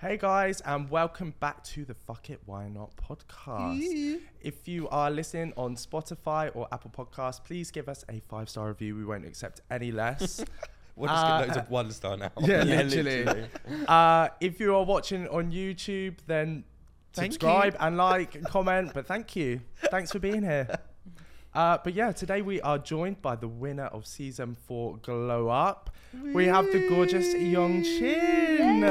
Hey guys, and welcome back to the Fuck It Why Not podcast. if you are listening on Spotify or Apple Podcasts, please give us a five star review. We won't accept any less. We'll just Uh, get loads of one star now. yeah, Yeah, literally. literally. uh, if you are watching on YouTube, then Thank subscribe you. and like and comment. But thank you. Thanks for being here. Uh, but yeah, today we are joined by the winner of season four, Glow Up. We have the gorgeous Yong Chin.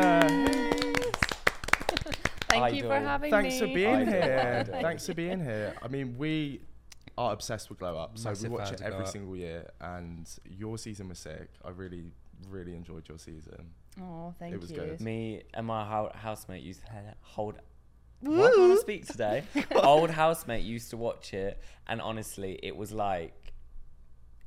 Thank you for having Thanks me. Thanks for being here. Thanks for being here. I mean, we are obsessed with Glow Up, so Massive we watch it every single year. And your season was sick. I really, really enjoyed your season. Oh, thank you. It was you. good. Me and my hou- housemate used to hold. Why can't I speak today? Old housemate used to watch it, and honestly, it was like,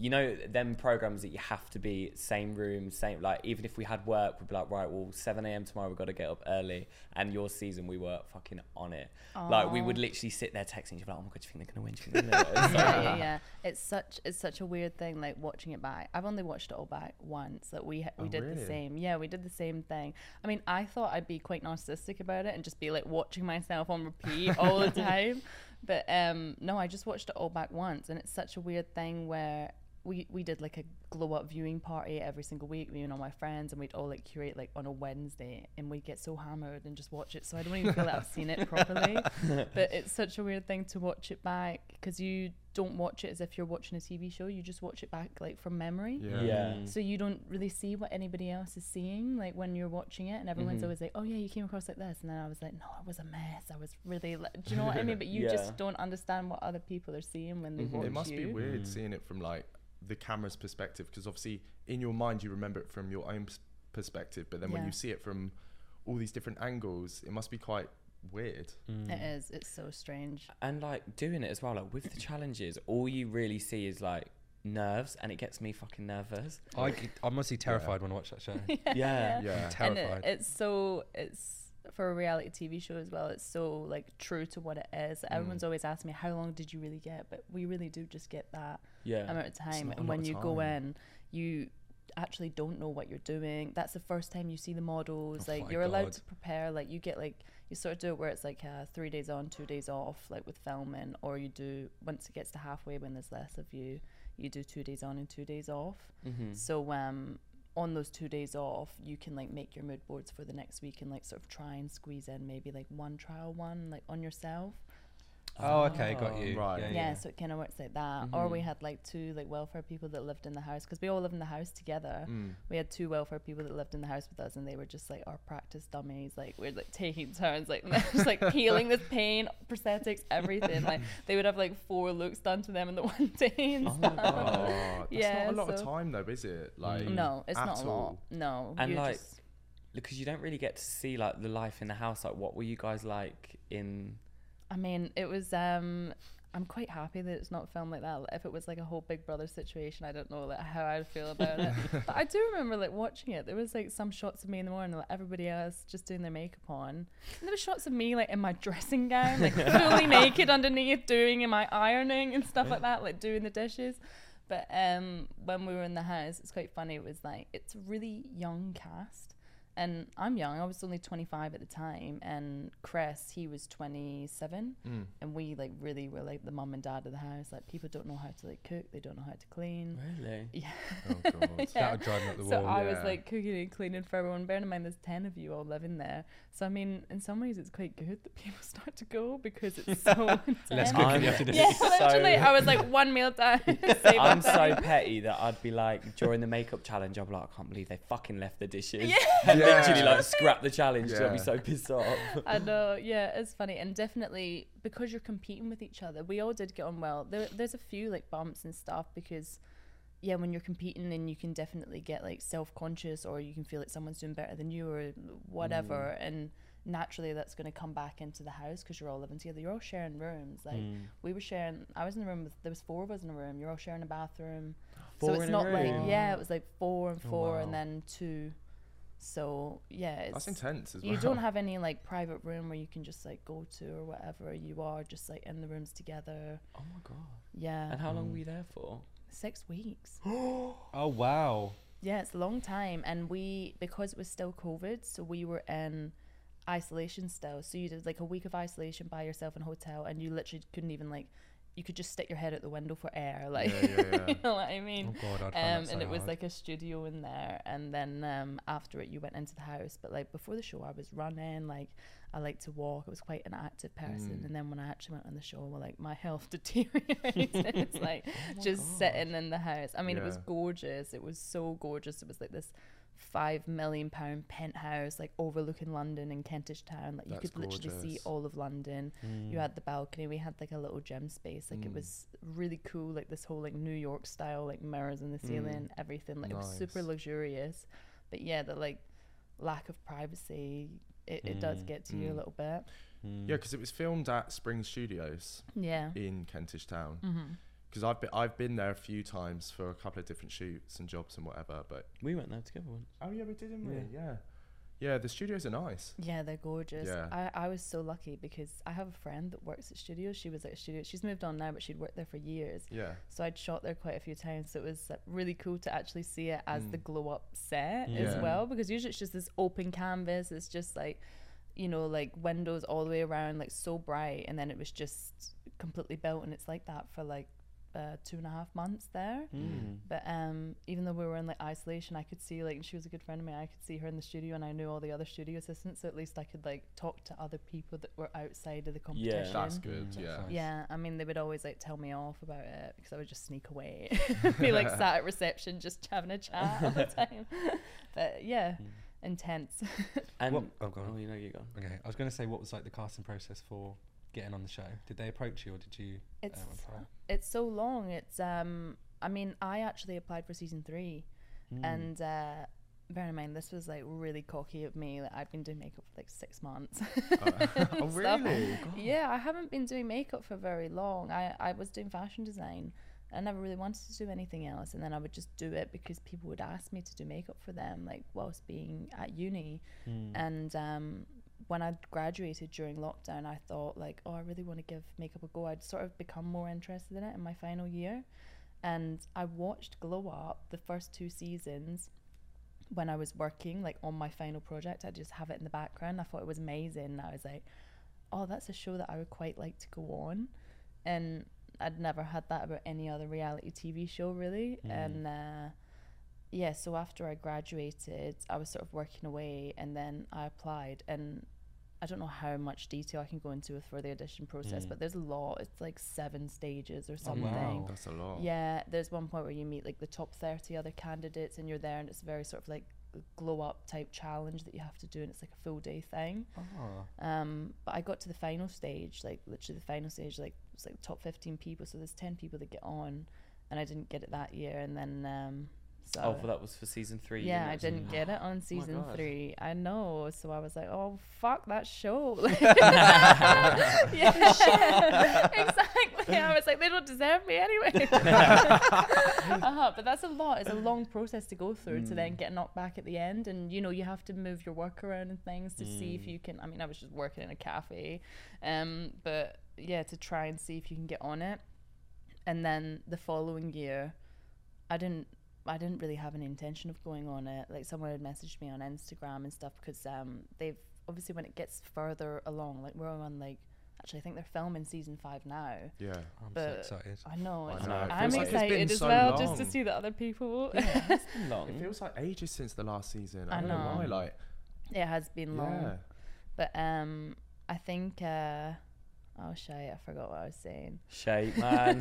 you know, them programs that you have to be same room, same like. Even if we had work, we'd be like, right, well, seven a.m. tomorrow, we've got to get up early. And your season, we were fucking on it. Like we would literally sit there texting each other, like, oh my god, do you think they're gonna win? Do you think they're gonna win? It's yeah, yeah, yeah. It's such it's such a weird thing like watching it back. I've only watched it all back once. That we we Oh, did really? the same. Yeah, we did the same thing. I mean, I thought I'd be quite narcissistic about it and just be like watching myself on repeat all the time. But um no, I just watched it all back once and it's such a weird thing where we, we did like a glow up viewing party every single week, me and all my friends, and we'd all like curate like on a Wednesday, and we'd get so hammered and just watch it. So I don't even feel like I've seen it properly, but it's such a weird thing to watch it back because you don't watch it as if you're watching a TV show. You just watch it back like from memory. Yeah. yeah. So you don't really see what anybody else is seeing, like when you're watching it, and everyone's Mhm. always like, "Oh yeah, you came across like this," and then I was like, "No, it was a mess. I was really, like, do you know what I mean?" But you Yeah. just don't understand what other people are seeing when they Mhm. watch It It must you. be weird Mm. seeing it from like the camera's perspective because obviously in your mind you remember it from your own perspective, but then when you see it from all these different angles, it must be quite weird. Mm. It is. It's so strange. and like doing it as well like with the challenges all you really see is like nerves and it gets me fucking nervous i i'm mostly terrified when I watch that show. yeah Yeah. and it, terrified. it's so it's for a reality TV show as well. It's so like true to what it is. Mm. Everyone's always asked me how long did you really get, but we really do just get that yeah amount of time. And when you go in, you actually don't know what you're doing. That's the first time you see the models. Oh like you're allowed to prepare. Like you get like you sort of do it where it's like uh, three days on, two days off, like with filming, or you do once it gets to halfway when there's less of you, you do two days on and two days off. mm-hmm. So um, on those two days off, you can like make your mood boards for the next week and like sort of try and squeeze in maybe like one trial one like on yourself. Oh, okay, got you. Right. Yeah, Yeah, yeah. so it kind of works like that. Or we Mhm. had like two like welfare people that lived in the house because we all live in the house together. Mm. We had two welfare people that lived in the house with us, and they were just like our practice dummies. Like we're like taking turns, like just like healing this pain, prosthetics, everything. Like they would have like four looks done to them in the one day. And Oh my. God. Oh, that's Yeah, not a lot of time though, is it? Like No, it's at not a lot. all. No, And, like, because you don't really get to see like the life in the house like what were you guys like in I mean, it was. um I'm quite happy that it's not filmed like that. If it was like a whole Big Brother situation, I don't know like, how I'd feel about it. But I do remember like watching it. There was like some shots of me in the morning, like everybody else just doing their makeup on, and there were shots of me like in my dressing gown, like fully naked underneath, doing my ironing and stuff like that, like doing the dishes. But um, when we were in the house, it's quite funny. It was like it's a really young cast, and I'm young. I was only 25 at the time, and Chris he was 27, Mm. and we like really were like the mum and dad of the house. Like people don't know how to like cook, they don't know how to clean. really Yeah. Oh god. Yeah. That would drive me up the So wall. So I was like cooking and cleaning for everyone. Bearing in mind, there's ten of you all living there. So I mean, in some ways, it's quite good that people start to go because it's so Less cooking I'm you have to do. Yeah, So- literally, I was like one meal down. i'm up so petty that i'd be like during the makeup challenge i'd be like i can't believe they fucking left the dishes Yeah. And Yeah. literally like scrap the challenge so i'd be so pissed off I know, yeah, it's funny, and definitely because you're competing with each other, we all did get on well. There, there's a few like bumps and stuff because, yeah, when you're competing, then you can definitely get like self conscious, or you can feel like someone's doing better than you, or whatever, and naturally that's going to come back into the house because you're all living together. You're all sharing rooms. Like Mm. we were sharing. I was in the room with there was four of us in a room. You're all sharing a bathroom. Four so it's in a not room? like yeah, it was like four and Oh, four, wow. and then two. So yeah, it's That's intense as well. you don't have any like private room where you can just like go to or whatever. You are just like in the rooms together. oh my god Yeah, and how long were mm. you there for six weeks. Oh wow. Yeah, it's a long time, and we because it was still COVID, so we were in isolation still. So you did like a week of isolation by yourself in a hotel, and you literally couldn't even like. You could just stick your head out the window for air, like Yeah, yeah, yeah. you know what I mean. Oh god, I'd Um, so and it was hard. like a studio in there, and then um, after it, you went into the house. But like before the show, I was running. Like I like to walk. I was quite an active person. Mm. And then when I actually went on the show, well, like my health deteriorated. it's like Oh just God. sitting in the house. I mean, it was gorgeous. It was so gorgeous. It was like this five million pound penthouse, like overlooking London and Kentish Town. Like you That's could literally see all of London. You Mm. had the balcony. We had like a little gym space. Like it Mm. was really cool. Like this whole like New York style, like mirrors in the ceiling, everything. Like it was super luxurious. But yeah, the like lack of privacy. It, it does Mm. get to you a Mm. little bit. Mm. Yeah, because it was filmed at Spring Studios Yeah. in Kentish Town. Mm-hmm. Because I've been I've been there a few times for a couple of different shoots and jobs and whatever. But we went there together once. oh yeah, we did, didn't we? Yeah. Yeah, yeah. The studios are nice. Yeah, they're gorgeous. Yeah. I, I was so lucky because I have a friend that works at studios. She was at a studio. She's moved on now, but she'd worked there for years. Yeah, So I'd shot there quite a few times. So it was uh, really cool to actually see it as the Mm. glow up set as well. Because usually it's just this open canvas. It's just like, you know, like windows all the way around, like so bright. And then it was just completely built. And it's like that for like uh, two and a half months there. Mm. But um, even though we were in like isolation, I could see like she was a good friend of mine. I could see her in the studio, and I knew all the other studio assistants. So at least I could like talk to other people that were outside of the competition. Yeah, that's good. Mm, Yeah, that's nice. Yeah, I mean they would always like tell me off about it because I would just sneak away, be like sat at reception just having a chat all the time. But yeah, Mm. intense. And What- oh, go on. oh, you know, you go. Okay, I was going to say what was like the casting process for getting on the show? Did they approach you or did you? It's um, apply? it's so long. It's um, I mean I actually applied for season three, Mm. and uh, bear in mind this was like really cocky of me. Like I've been doing makeup for like six months. Uh, oh really? Yeah, I haven't been doing makeup for very long. I, I was doing fashion design. I never really wanted to do anything else. And then I would just do it because people would ask me to do makeup for them, like whilst being at uni. Mm. And um, when I graduated during lockdown, I thought, like, oh, I really want to give makeup a go. I'd sort of become more interested in it in my final year. And I watched Glow Up the first two seasons when I was working, like on my final project. I just have it in the background. I thought it was amazing. I was like, oh, that's a show that I would quite like to go on. And I'd never had that about any other reality TV show, really. Mm. And uh, yeah, so after I graduated, I was sort of working away and then I applied. And I don't know how much detail I can go into for the audition process, Mm. but there's a lot. It's like seven stages or Oh, something. wow. That's a lot. Yeah, there's one point where you meet like the top 30 other candidates and you're there and it's a very sort of like glow up type challenge that you have to do and it's like a full day thing. Oh. Um, but I got to the final stage, like literally the final stage, like it's like top 15 people. So there's 10 people that get on and I didn't get it that year. And then, um, so oh, well, that was for season three. yeah, I didn't get it on season God. three. I know. So I was like, oh, fuck that show. yeah, exactly. I was like, they don't deserve me anyway. uh-huh. But that's a lot. It's a long process to go through to then Mm. get knocked back at the end. And, you know, you have to move your work around and things to see if Mm. you can. I mean, I was just working in a cafe. Um, but yeah, to try and see if you can get on it. And then the following year, I didn't I didn't really have an intention of going on it. Like someone had messaged me on Instagram and stuff because um they've obviously when it gets further along, like we're on like actually I think they're filming season five now. Yeah. I'm so excited. I know. I It's, know, I'm feels like excited as so well just to see the other people. Yeah, it's been long. It feels like ages since the last season. I, I don't know know. why. Like, it has been long. yeah. But um I think uh oh shit, I forgot what I was saying. Shape, man.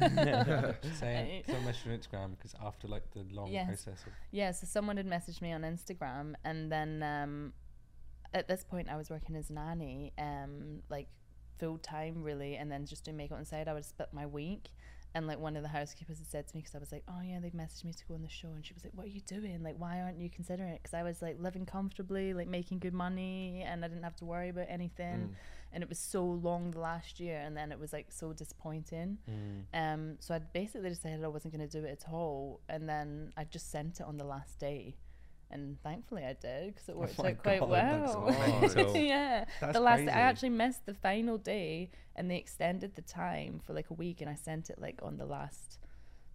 Saying, Right. don't message your Instagram because after like the long Yes. process of Yeah, so someone had messaged me on Instagram, and then um, at this point I was working as nanny, um, like full time really, and then just doing makeup on the side. I would split my week, and like one of the housekeepers had said to me because I was like, oh yeah, they've messaged me to go on the show, and she was like, what are you doing? Like, why aren't you considering it? Because I was like living comfortably, like making good money, and I didn't have to worry about anything. Mm. And it was so long the last year, and then it was like so disappointing. Mm. Um, so I basically decided I wasn't going to do it at all, and then I just sent it on the last day, and thankfully I did because it worked my out quite God, that's well. mental. yeah, That's the last crazy. I actually missed the final day, and they extended the time for like a week, and I sent it like on the last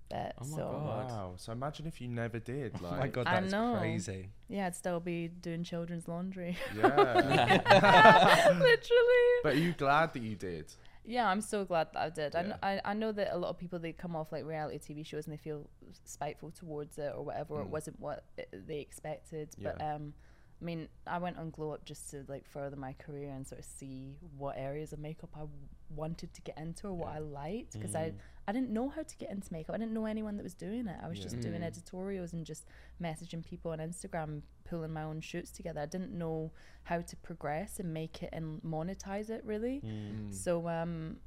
bit. Oh my so God. Wow. So imagine if you never did. Oh Like, my god, I that's crazy. yeah, I'd still be doing children's laundry. Yeah. Literally. but are you glad that you did? Yeah, I'm so glad that I did. I, Yeah. kn- I I know that a lot of people they come off like reality TV shows and they feel spiteful towards it or whatever. Or Mm. it wasn't what i they expected. But Yeah. um, I mean, I went on Glow Up just to like further my career and sort of see what areas of makeup I w- wanted to get into or what Yeah. I liked because Mm. I I didn't know how to get into makeup. I didn't know anyone that was doing it. I was Yeah. just doing Mm. editorials and just messaging people on Instagram, pulling my own shoots together. I didn't know how to progress and make it and monetize it really. Mm. So um,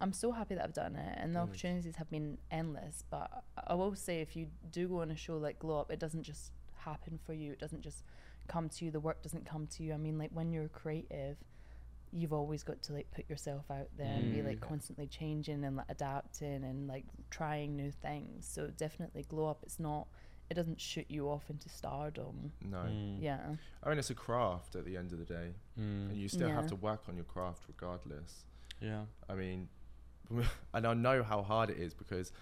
I'm so happy that I've done it, and the Good. opportunities have been endless. But I will say, if you do go on a show like Glow Up, it doesn't just happen for you. It doesn't just come to you. The work doesn't come to you. I mean, like when you're creative, you've always got to like put yourself out there and be Mm. like constantly changing and like adapting and like trying new things. So definitely Glow Up. It's not. It doesn't shoot you off into stardom. No. Mm. Yeah. I mean, it's a craft at the end of the day, and Mm. you still have to work on your craft regardless. Yeah. I mean, and I know how hard it is because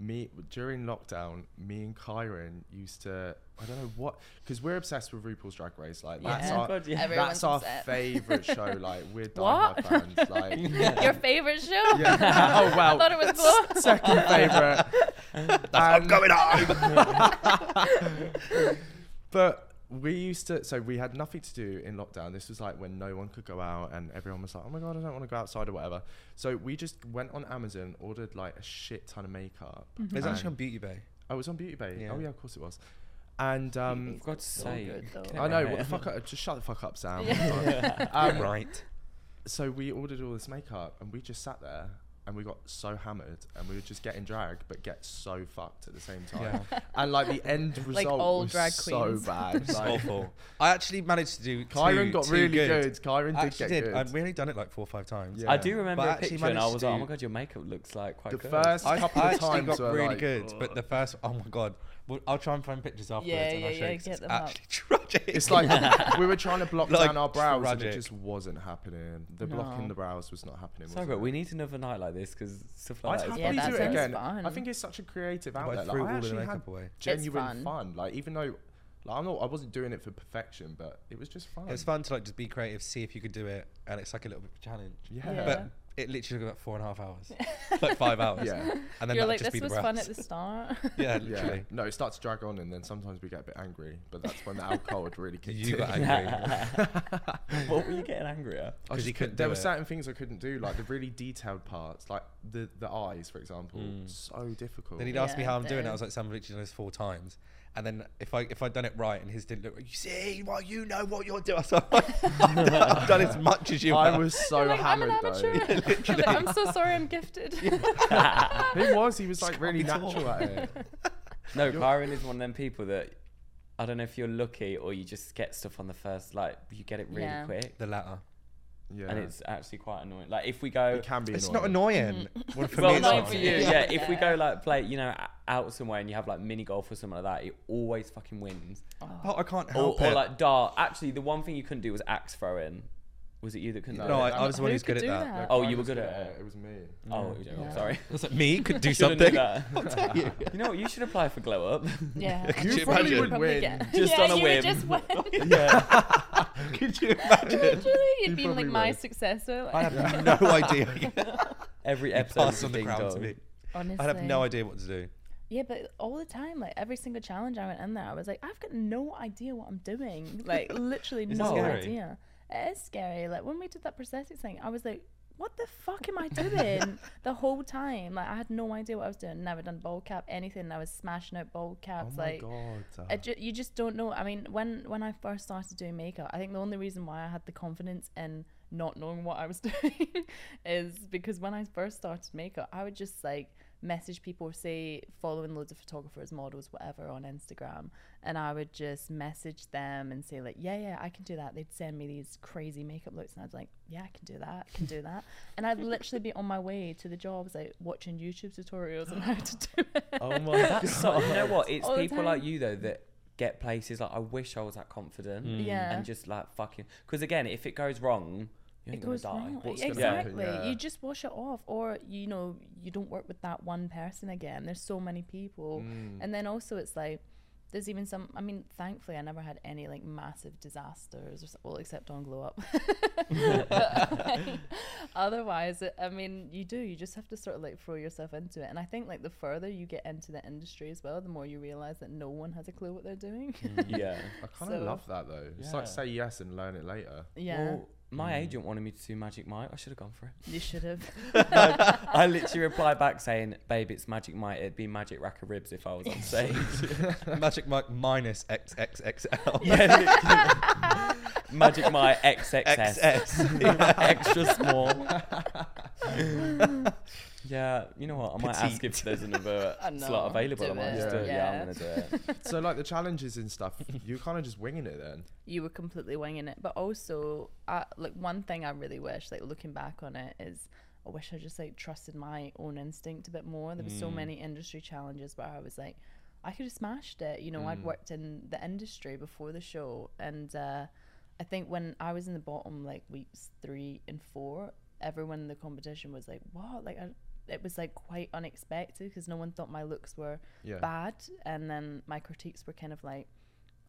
me during lockdown, me and Kyron used to. I don't know what because we're obsessed with RuPaul's Drag Race. Like that's Yeah. Oh our God, yeah. Everyone's that's our upset. favorite show. Like we're What? diehard fans. Like Your favorite show? yeah. oh I thought it was Glow. Second favorite. That's I'm um, going home. But we used to, so we had nothing to do in lockdown. This was like when no one could go out and everyone was like, oh my God, I don't want to go outside or whatever. So we just went on Amazon, ordered like a shit ton of makeup. Mm-hmm. It's actually on And- Beauty Bay. Oh, it was on Beauty Bay. Yeah. Oh, yeah, of course it was. And um, For God's so sake. good, though. get I know, what the fuck, up- just shut the fuck up, Sam. Yeah. um, right. So we ordered all this makeup and we just sat there and we got so hammered and we would just get in drag but get so fucked at the same time. Yeah. And like the end result Like all was drag so bad. It's Like, awful. I actually managed to do. Kyron two- got two really good. good. Kyron did actually get did. good. I've really done it like four or five times. Yeah. I do remember But I a actually picture and I was like, oh my god, your makeup looks like quite the good. first I, couple I of actually times got were really like, good, but the first, oh my god, well, I'll try and find pictures afterwards. Yeah, and I'll show yeah, you 'cause get it's them up. actually tragic. It's like we were trying to block Like, down our brows and it just wasn't happening. The blocking the brows was not happening. Sorry, was but it? we need another night like this because stuff I'd like that. is happily Yeah, that do it sounds again. fun. I think it's such a creative I outlet. threw Like, I all the actually had makeup away. genuine fun. fun. Like even though, like I'm not, I wasn't doing it for perfection, but it was just fun. It was fun to like just be creative, see if you could do it, and it's like a little bit of a challenge. Yeah. Yeah. But it literally took about four and a half hours, like five hours. Yeah. And then You're that'd like, just this be the was fun at the start. Yeah, Yeah. literally. No, it starts to drag on, and then sometimes we get a bit angry. But that's when the alcohol would really kick You in. got angry. what were you getting angry at? I 'Cause just could- couldn't there were it. certain things I couldn't do, like the really detailed parts, like the the eyes, for example. Mm. So difficult. Then he'd ask me how I'm doing. I was like, "Sam, I've literally done this four times." And then if I if I'd done it right and his didn't look, you see, well, you know what you're doing. So I've done, I've done as much as you. I have. was so You're like, I'm an hammered though. amateur. Like, I'm so sorry, I'm gifted. he was. He was like Just really natural at it. No, You're- Kyron is one of them people that I don't know if you're lucky or you just get stuff on the first, like you get it really Yeah. quick, the latter. Yeah. and it's actually quite annoying. Like if we go, it can be. It's annoying. not annoying. Mm. Well, for well, me, it's not not. for you, Yeah. yeah. If we go like play, you know, out somewhere and you have like mini golf or something like that, it always fucking wins. Oh, I can't Or, help or it. Or like dart. Actually, the one thing you couldn't do was axe throwing. Was it you that couldn't? No, do no, it? I, I was the one who's good at that. that? No, Oh, Kyron you were good at it. It was me. Oh, Yeah. sorry. Was like, me could do Shouldn't do something. that. you know what? You should apply for Glow Up. yeah. You you probably imagine? would win. Just yeah, on a you whim. Just win. Yeah. Could you imagine? Literally, You you'd be like probably my would. successor. I Like, have no idea. Every episode pass is a on the ding crown to dong. me. honestly. I have no idea what to do. Yeah, but all the time, like every single challenge I went in there, I was like, I've got no idea what I'm doing. Like literally Is it no scary? idea. It is scary. Like when we did that prosthetics thing, I was like, what the fuck am I doing the whole time? Like I had no idea what I was doing. Never done bald cap, anything. I was smashing out bald Oh caps. my like ju- you just don't know. I mean, when when I first started doing makeup, I think the only reason why I had the confidence in not knowing what I was doing is because when I first started makeup, I would just like message people, or say following loads of photographers, models, whatever on Instagram, and I would just message them and say like, yeah, yeah, I can do that. They'd send me these crazy makeup looks, and I'd like, yeah, I can do that, I can do that, and I'd literally be on my way to the jobs, like watching YouTube tutorials on how to do it. oh my That's so, you know what? It's All people like you though that get places like I wish I was that confident mm. Yeah. and just like fucking. Because again, if it goes wrong, you it ain't gonna goes die. wrong. What's gonna exactly. happen? Yeah. You just wash it off, or you know, you don't work with that one person again. There's so many people, Mm. and then also it's like there's even some. I mean, thankfully, I never had any like massive disasters, or so, well, except on Glow Up. But, otherwise, it, I mean, you do. You just have to sort of like throw yourself into it. And I think like the further you get into the industry as well, the more you realize that no one has a clue what they're doing. yeah. I kind of So- love that though. It's like say yes and learn it later. yeah, Well, my Mm. agent wanted me to do Magic Mike. I should have gone for it. you should have. I literally replied back saying, "Babe, it's Magic Mike. It'd be Magic Rack of Ribs if I was on stage." Magic Mike minus XXXL. yeah. Magic Mike XXS, XS. extra small. yeah, you know what? I might ask if there's another I know, slot available. I do might it, just do it. Yeah, yeah. I'm gonna do it. so like the challenges and stuff, you're kind of just winging it then. you were completely winging it. But also, uh, like one thing I really wish, like looking back on it, is I wish I just like trusted my own instinct a bit more. There was so Mm. many industry challenges where I was like, I could have smashed it. You know, I'd Mm. worked in the industry before the show, and uh, I think when I was in the bottom, like weeks three and four, everyone in the competition was like, "What?" Like, I, it was like quite unexpected because no one thought my looks were Yeah. bad, and then my critiques were kind of like,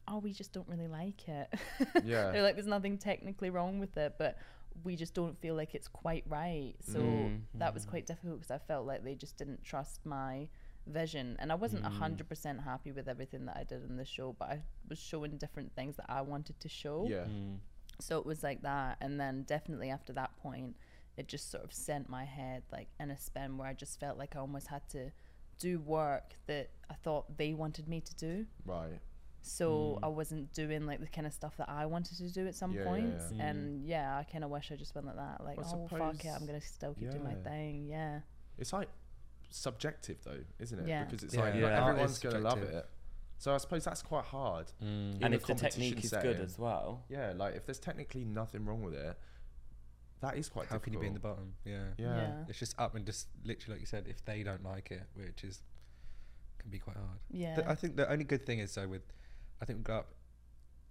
"Oh, we just don't really like it." Yeah. They're like, "There's nothing technically wrong with it, but we just don't feel like it's quite right." So Mm, that was quite difficult because I felt like they just didn't trust my vision, and I wasn't a Mm. hundred percent happy with everything that I did in the show, but I was showing different things that I wanted to show. Yeah. Mm. So it was like that, and then definitely after that point, it just sort of sent my head like in a spin where I just felt like I almost had to do work that I thought they wanted me to do. Right. So Mm. I wasn't doing like the kind of stuff that I wanted to do at some Yeah, yeah, points, yeah. and yeah, I kind of wish I just went like that, like I oh fuck it, I'm gonna still keep doing my thing, yeah. It's like subjective though, isn't it? Yeah. Because it's Yeah, like yeah. not Art everyone's gonna love it. So I suppose that's quite hard. Mm. And if the technique competition is setting. good as well, Yeah, like if there's technically nothing wrong with it, that is quite How can you be in the bottom? Yeah. Yeah. Yeah. It's just up and just literally, like you said, if they don't like it, which is can be quite hard. Yeah. The- I think the only good thing is though with, I think we go up,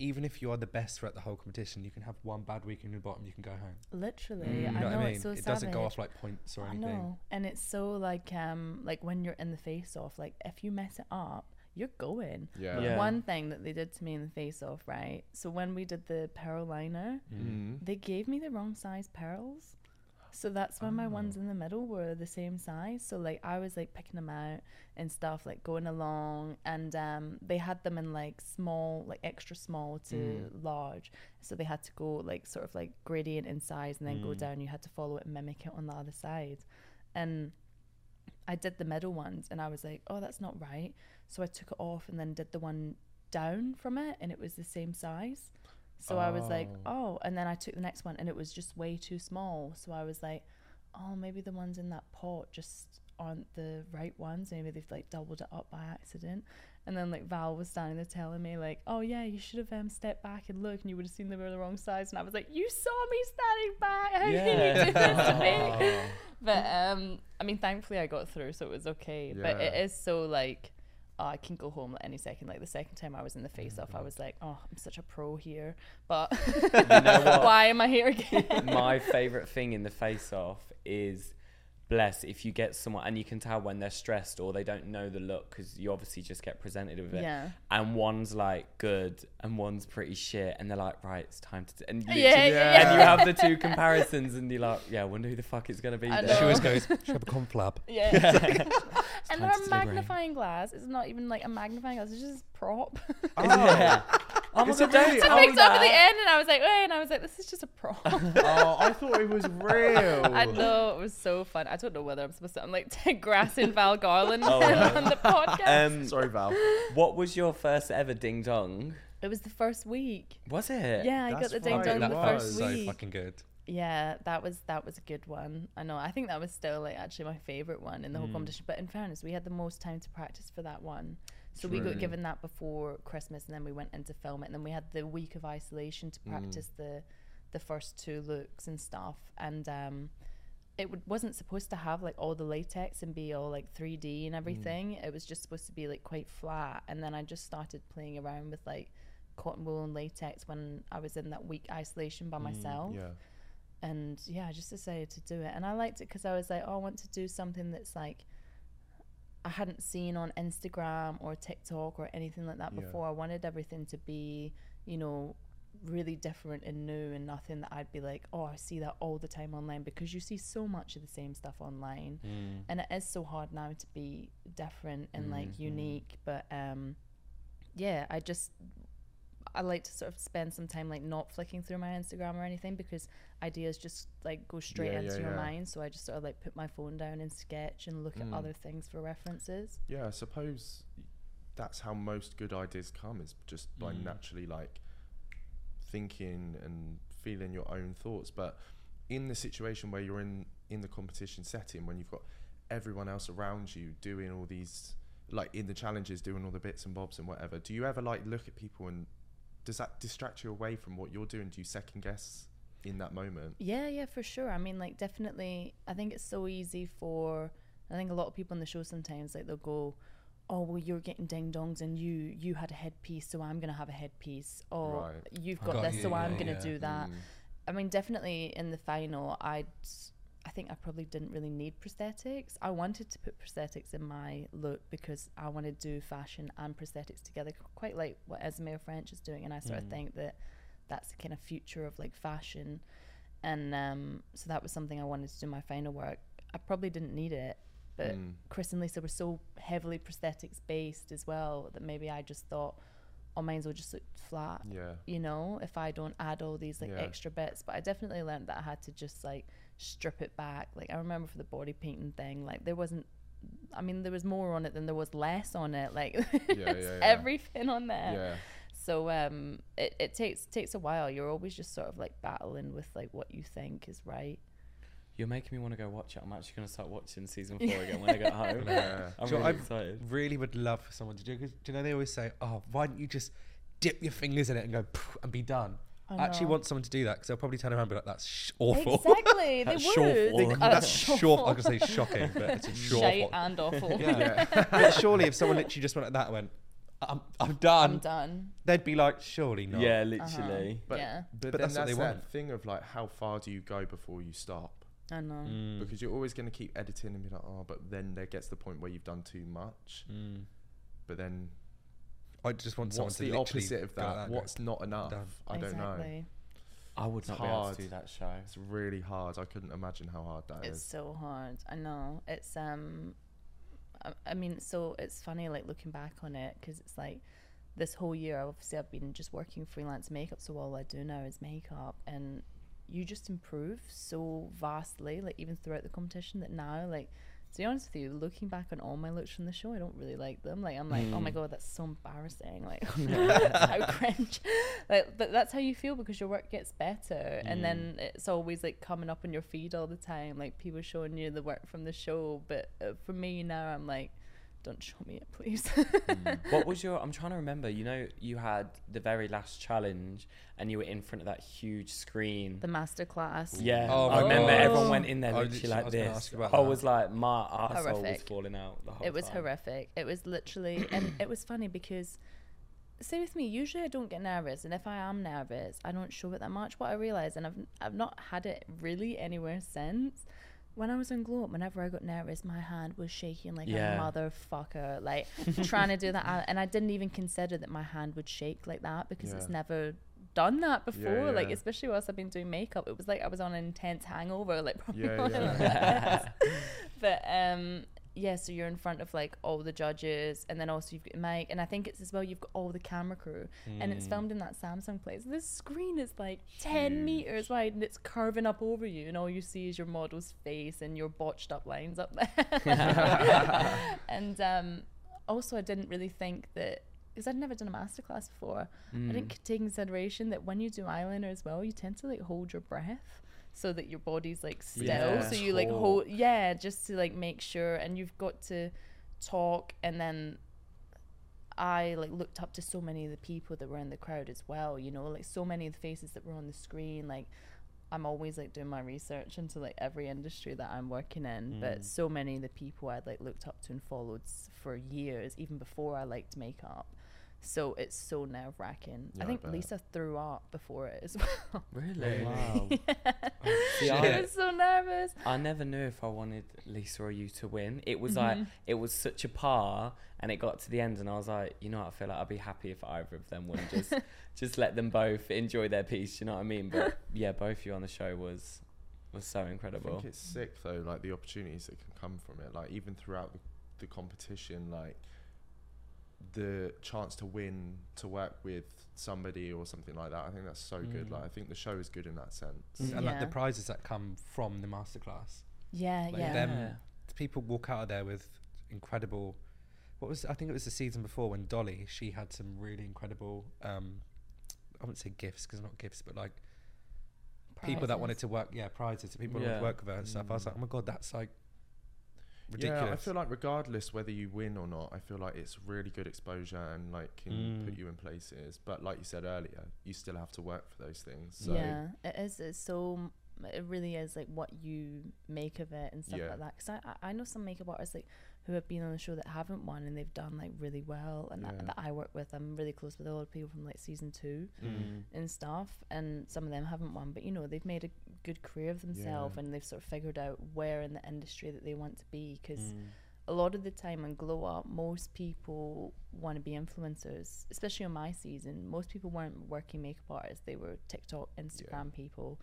even if you are the best throughout the whole competition, you can have one bad week in the bottom, you can go home. Literally, Mm. I You know know what I mean? it's so it doesn't go off like points or I anything. know, and it's so like um like when you're in the face off, like if you mess it up, you're going. Yeah. Yeah. One thing that they did to me in the face off, right? So when we did the pearl liner, Mm. they gave me the wrong size pearls. So that's why my ones Oh. in the middle were the same size. So like I was like picking them out and stuff, like going along, and um, they had them in like small, like extra small to Mm. large. So they had to go like sort of like gradient in size and then go Mm. down. You had to follow it and mimic it on the other side. And I did the middle ones, and I was like, oh, that's not right. So I took it off and then did the one down from it, and it was the same size. So I was like, Oh. oh, and then I took the next one, and it was just way too small. So I was like, oh, maybe the ones in that pot just aren't the right ones. Maybe they've like doubled it up by accident. And then like Val was standing there telling me like, oh yeah, you should have um, stepped back and looked, and you would have seen they were the wrong size. And I was like, you saw me standing back. How can you do this to me? But um, I mean, thankfully I got through, so it was okay. Yeah. But it is so like. Oh, I can go home at any second. Like the second time I was in the mm, face off, I was like, "Oh, I'm such a pro here," but why am I here again? my favorite thing in the face off is bless if you get someone and you can tell when they're stressed or they don't know the look because you obviously just get presented with it yeah, and one's like good and one's pretty shit and they're like right it's time to t-. and yeah, yeah, Yeah. and you have the two comparisons and you're like yeah I wonder who the fuck it's gonna be I then. know. She always goes, "Should have a conflab." yeah. time and to her deliberate. magnifying glass is not even like a magnifying glass; it's just a prop. Oh. yeah. Oh my Is god it don't really? so tell I picked up at the end, and I was like, "Wait," and I was like, "This is just a prop." oh, I thought it was real. I know it was so fun. I don't know whether I'm supposed to. I'm like grassing Val Garland Oh, yeah. on the podcast. um Sorry, Val. what was your first ever ding dong it was the first week. was it Yeah, I got the ding right, dong it the was. first so week. fucking good. Yeah, that was that was a good one. I know. I think that was still like actually my favorite one in the whole Mm. competition. But in fairness, we had the most time to practice for that one. So we got given that before Christmas, and then we went into film it, and then we had the week of isolation to Mm. practice the the first two looks and stuff. And um, it w- wasn't supposed to have like all the latex and be all like 3D Mm. and everything. It was just supposed to be like quite flat. And then I just started playing around with like cotton wool and latex when I was in that week isolation by myself Mm, Yeah. and yeah, I just decided to do it. And I liked it because I was like, oh, I want to do something that's like I hadn't seen on Instagram or TikTok or anything like that Yeah. before. I wanted everything to be, you know, really different and new and nothing that I'd be like, oh, I see that all the time online because you see so much of the same stuff online. Mm. And it is so hard now to be different and like Mhm. unique. But um, yeah, I just I like to sort of spend some time like not flicking through my Instagram or anything because ideas just like go straight Yeah, into yeah, your yeah. mind. So I just sort of like put my phone down and sketch and look Mm. at other things for references. Yeah, I suppose that's how most good ideas come is just by Mm. naturally like thinking and feeling your own thoughts. But in the situation where you're in in the competition setting, when you've got everyone else around you doing all these like in the challenges, doing all the bits and bobs and whatever, do you ever like look at people and does that distract you away from what you're doing? Do you second guess in that moment? Yeah, yeah, for sure. I mean, like, definitely, I think it's so easy for. I think a lot of people in the show sometimes like they'll go, "Oh, well, you're getting ding dongs, and you you had a headpiece, so I'm gonna have a headpiece. Or Right. you've got, got this, you, so I'm gonna yeah. do that." Mm. I mean, definitely in the final, I'd. I think I probably didn't really need prosthetics. I wanted to put prosthetics in my look because I want to do fashion and prosthetics together, quite like what Esme French is doing. And I sort of Mm. think that that's the kind of future of like fashion. And um, so that was something I wanted to do in my final work. I probably didn't need it, but Mm. Chris and Lisa were so heavily prosthetics based as well that maybe I just thought, oh, mine's will just look flat Yeah. you know, if I don't add all these like Yeah. extra bits. But I definitely learned that I had to just like strip it back. Like I remember for the body painting thing, like there wasn't. I mean, there was more on it than there was less on it. Like yeah, it's yeah. everything on there. Yeah. So um, it, it takes takes a while. You're always just sort of like battling with like what you think is right. You're making me want to go watch it. I'm actually going to start watching season four again when I get home. Yeah. I'm So really I'm- excited. Really would love for someone to do. Cause, do you know they always say, "Oh, why don't you just dip your fingers in it and go poof, and be done?" I I actually want someone to do that because they'll probably turn around and be like, "That's sh- awful." Exactly, they That's would. shawful. Uh, That's short. I shawful. was gonna say shocking, but it's a Shite short. and awful. Yeah. but surely, if someone literally just went like that and went, "I'm, I'm done," I'm done. they'd be like, "Surely not." Yeah, literally. But, Yeah. but, But then that's that's, what they that want. thing of like how far do you go before you stop? I know. Mm. Because you're always going to keep editing and be like, oh, but then there gets the point where you've done too much. Mm. But then I just want someone what's to the literally opposite of go that? and go, What's not enough? done. I don't know. exactly. I would It's not be able hard. to do that show. It's really hard. I couldn't imagine how hard that It's is. so hard. I know. It's um, I, I mean, so it's funny like looking back on it because it's like this whole year. Obviously, I've been just working freelance makeup, so all I do now is makeup, and you just improve so vastly. Like even throughout the competition, that now like. To be honest with you, looking back on all my looks from the show, I don't really like them. Like I'm like, oh my Mm. god, that's so embarrassing. Like how cringe. Like, but that's how you feel because your work gets better, and then it's always like coming up on your feed all the time, like people showing you the work from the show. But uh, for me now, I'm like, don't show me it, please. Mm. what was your? I'm trying to remember. You know, you had the very last challenge, and you were in front of that huge screen. the master class. yeah, Oh I remember God. everyone went in there I literally literally- I like was this. ask you about I that. was like, my arsehole was falling out. The whole It was time. horrific. It was literally, and it was funny because, say with me, usually I don't get nervous, and if I am nervous, I don't show it that much. What I realize, and I've I've not had it really anywhere since. When I was in Glow whenever I got nervous, my hand was shaking like Yeah. a motherfucker, like trying to do that. And I didn't even consider that my hand would shake like that because it's never done that before. Like yeah. especially whilst I've been doing makeup, it was like I was on an intense hangover, like probably Yeah, yeah. but um yeah so you're in front of like all the judges and then also you've got Mike and I think it's as well you've got all the camera crew and it's Mm. filmed in that Samsung place this screen is like 10 Huge. meters wide and it's curving up over you and all you see is your model's face and your botched up lines up there and um also I didn't really think that because I'd never done a masterclass before I Mm. didn't take consideration that when you do eyeliner as well, you tend to like hold your breath so that your body's like still. Yeah. So you like hold, yeah, just to like make sure. And you've got to talk. And then I like looked up to so many of the people that were in the crowd as well. You know, like so many of the faces that were on the screen. Like I'm always like doing my research into like every industry that I'm working in. But Mm. so many of the people I'd like looked up to and followed s- for years, even before I liked makeup. So it's so nerve wracking. Yeah, I I think bet. Lisa threw up before it as well. Really? Wow. See, I I, was so nervous. I never knew if I wanted Lisa or you to win. It was like Mm-hmm. it was such a par, and it got to the end, and I was like, you know, what, I feel like I'd be happy if either of them won. Just, just let them both enjoy their piece. You know what I mean? But yeah, both of you on the show was was so I incredible. think it's sick though, like the opportunities that can come from it. Like even throughout the, the competition, like the chance to win, to work with somebody or something like that. I think that's so good. Mm. Like I think the show is good in that sense. Mm. And like the prizes that come from the masterclass. Yeah, Like yeah. them- People walk out of there with incredible. What was I think it was the season before when Dolly she had some really incredible. Um, I wouldn't say gifts because not gifts, but like people that wanted to work. Yeah, prizes. People that wanted to work with her and stuff. I was Mm. like, oh my god, that's like ridiculous. Yeah, I feel like regardless whether you win or not, I feel like it's really good exposure and like can put Mm. you in places. But like you said earlier, you still have to work for those things. So yeah, it is. It's so. It really is like what you make of it and stuff Yeah. like that. Because I, I I know some makeup artists like who have been on the show that haven't won and they've done like really well. And Yeah. that, that I work with, I'm really close with a lot of people from like season two Mm. and stuff. And some of them haven't won, but you know they've made a good career of themselves Yeah. and they've sort of figured out where in the industry that they want to be. Because Mm. a lot of the time on Glow Up, most people want to be influencers, especially on my season. Most people weren't working makeup artists, they were TikTok, Instagram people.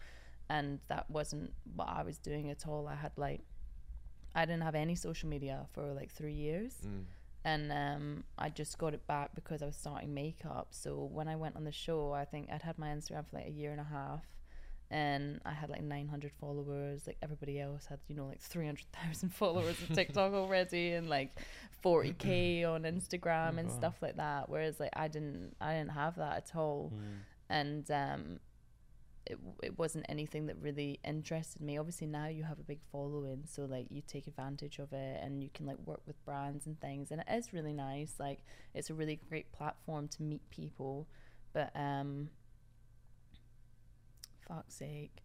And that wasn't what I was doing at all. I had like, I didn't have any social media for like three years. Mm. And um, I just got it back because I was starting makeup. So when I went on the show, I think I'd had my Instagram for like a year and a half. And I had like 900 followers. Like everybody else had, you know, like 300,000 followers on TikTok already, and like 40k on Instagram and wow. stuff like that. Whereas like I didn't, I didn't have that at all Mm. and um, it, it wasn't anything that really interested me. Obviously now you have a big following, so like you take advantage of it, and you can like work with brands and things, and it is really nice. Like it's a really great platform to meet people, but um, fuck's sake.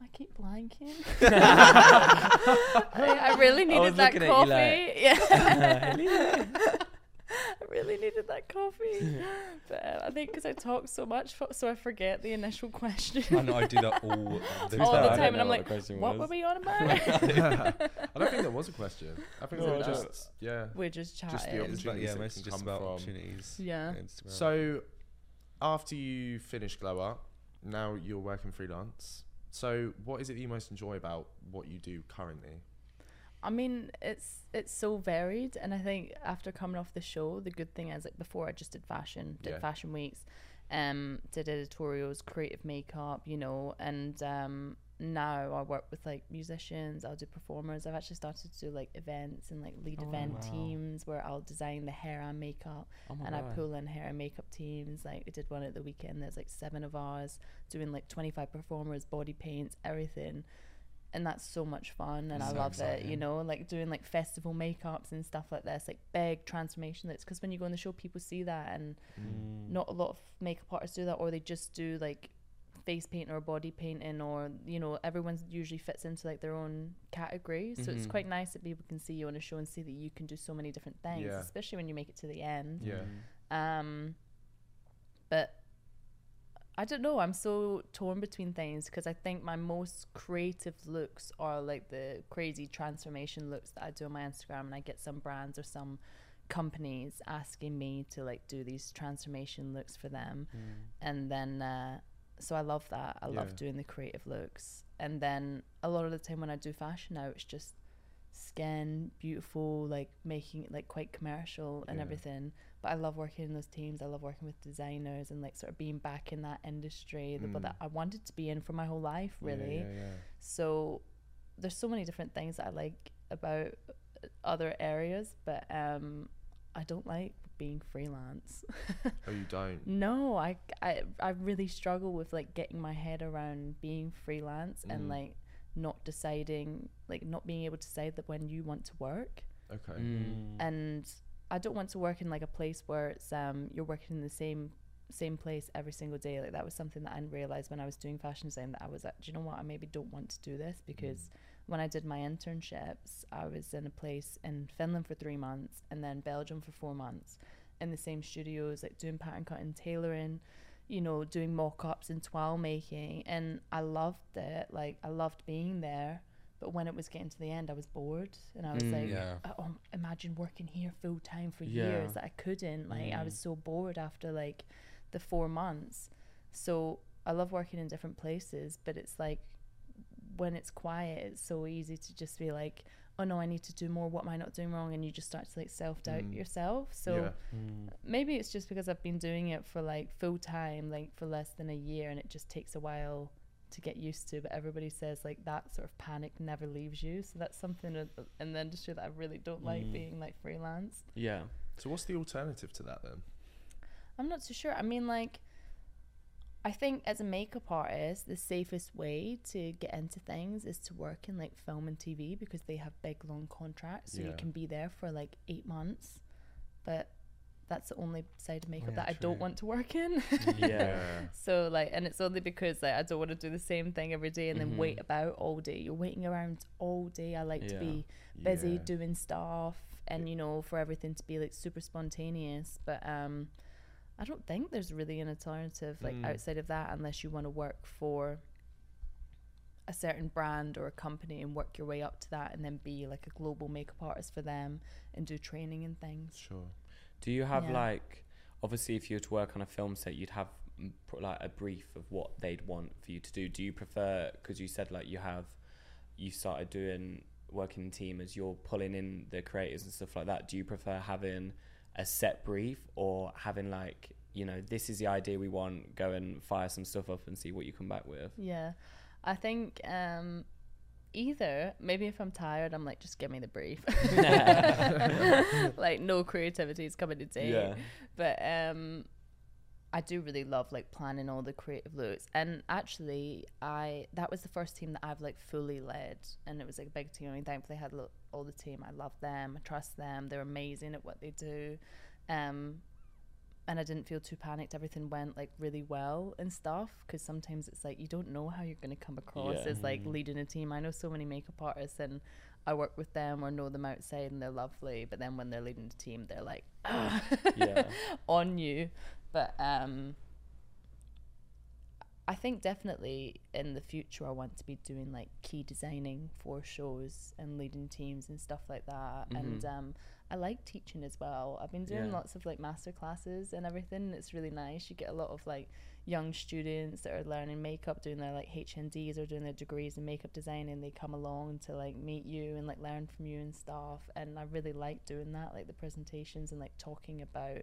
I keep blanking. I, I really I needed that looking at you like- coffee. yeah. I really needed that coffee. But uh, I think because I talk so much, fo- so I forget the initial question. I know I do that all the All fair, the time, and I'm like, question what were we on about? I don't think there was a question. I think No, they were just yeah. We're just chatting. Just the It's about, yeah, opportunities that mostly can just come about from- opportunities. Yeah. on Instagram. So after you finish Glow Up, now you're working freelance. So what is it that you most enjoy about what you do currently? I mean, it's it's so varied, and I think after coming off the show, the good thing is like before I just did fashion, did Yeah. fashion weeks, um, did editorials, creative makeup, you know, and um, now I work with like musicians. I'll do performers. I've actually started to do like events and like lead Oh, event wow. teams where I'll design the hair and makeup. Oh my and I pull in hair and makeup teams. Like we did one at the weekend. There's like seven of us doing like 25 performers, body paints, everything. And that's so much fun, and I So love it. You know, like doing like festival makeups and stuff like this, like big transformation looks. Because when you go on the show, people see that, and Mm. not a lot of makeup artists do that, or they just do like face paint or body painting, or you know, everyone usually fits into like their own category. So it's Mhm. quite nice that people can see you on a show and see that you can do so many different things, Yeah. especially when you make it to the end. Yeah. Um, but I don't know. I'm so torn between things because I think my most creative looks are like the crazy transformation looks that I do on my Instagram, and I get some brands or some companies asking me to like do these transformation looks for them, Mm. and then uh, so I love that. I Yeah. love doing the creative looks, and then a lot of the time when I do fashion now, it's just skin beautiful like making it like quite commercial and Yeah. everything but i love working in those teams i love working with designers and like sort of being back in that industry that, Mm. that i wanted to be in for my whole life really Yeah, yeah, so there's so many different things that i like about other areas but um i don't like being freelance Oh, you don't. no I, I i really struggle with like getting my head around being freelance and Mm. like not deciding like not being able to decide that when you want to work Okay. Mm. and i don't want to work in like a place where it's um you're working in the same same place every single day like that was something that i realized when i was doing fashion design that i was like do you know what i maybe don't want to do this because when i did my internships i was in a place in finland for three months and then belgium for four months in the same studios, like doing pattern cutting, tailoring, you know, doing mock ups and toile making. And I loved it. Like, I loved being there. But when it was getting to the end, I was bored. And I was Mm. like, Yeah. oh, imagine working here full time for Yeah. years that I couldn't. Like, I was Mm. so bored after like the four months. So I love working in different places, but it's like when it's quiet, it's so easy to just be like, oh no, I need to do more. What am I not doing wrong? And you just start to like self doubt Mm. yourself. So yeah. Mm. maybe it's just because I've been doing it for like full time, like for less than a year, and it just takes a while to get used to. But everybody says like that sort of panic never leaves you. So that's something in- in the industry that I really don't like Mm. being like freelance. Yeah. So what's the alternative to that then? I'm not too sure. I mean, like, I think as a makeup artist, the safest way to get into things is to work in like film and TV because they have big long contracts, so Yeah. you can be there for like eight months. But that's the only side of makeup yeah, that I don't want to work in. Yeah. so like, and it's only because like I don't want to do the same thing every day and then Mhm. wait about all day. You're waiting around all day. I like to be busy Yeah. doing stuff and you know for everything to be like super spontaneous but um i don't think there's really an alternative like Mm. outside of that unless you want to work for a certain brand or a company and work your way up to that and then be like a global makeup artist for them and do training and things Sure. Do you have Yeah. like, obviously, if you were to work on a film set, you'd have mm, like a brief of what they'd want for you to do. Do you prefer, because you said like you have, you started doing working in team as you're pulling in the creators and stuff like that. Do you prefer having a set brief or having like, you know, this is the idea we want, go and fire some stuff up and see what you come back with? yeah i think um either maybe if i'm tired i'm like just give me the brief. Like no creativity is coming today Yeah. but um I do really love like planning all the creative looks and actually I that was the first team that I've like fully led. And it was like a big team. I mean thankfully I had all the team. I love them. I trust them. They're amazing at what they do. Um and I didn't feel too panicked everything went like really well and stuff because sometimes it's like you don't know how you're going to come across Yeah. as like leading a team I know so many makeup artists and I work with them or know them outside and they're lovely but then when they're leading the team they're like Yeah. on you but um I think definitely in the future I want to be doing like key designing for shows and leading teams and stuff like that. And Mhm. um, I like teaching as well. I've been doing Yeah. lots of like master classes and everything. and It's really nice. You get a lot of like young students that are learning makeup, doing their like HNDs or doing their degrees in makeup design, and they come along to like meet you and like learn from you and stuff. And I really like doing that, like the presentations and like talking about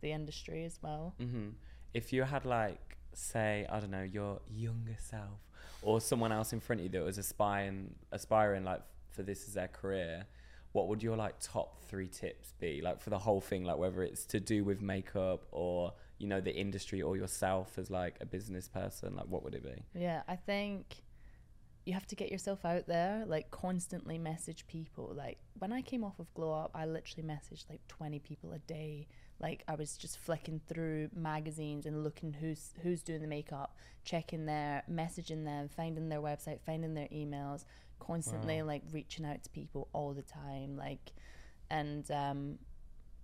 the industry as well. hmm If you had like, say, I don't know, your younger self or someone else in front of you that was aspiring, aspiring like for this as their career, what would your like top three tips be? Like for the whole thing, like whether it's to do with makeup or you know the industry or yourself as like a business person, like what would it be? Yeah, I think you have to get yourself out there, like constantly message people. Like when I came off of Glow Up, I literally messaged like 20 people a day. Like I was just flicking through magazines and looking who's who's doing the makeup, checking their messaging them, finding their website, finding their emails, constantly Wow. like reaching out to people all the time. Like and um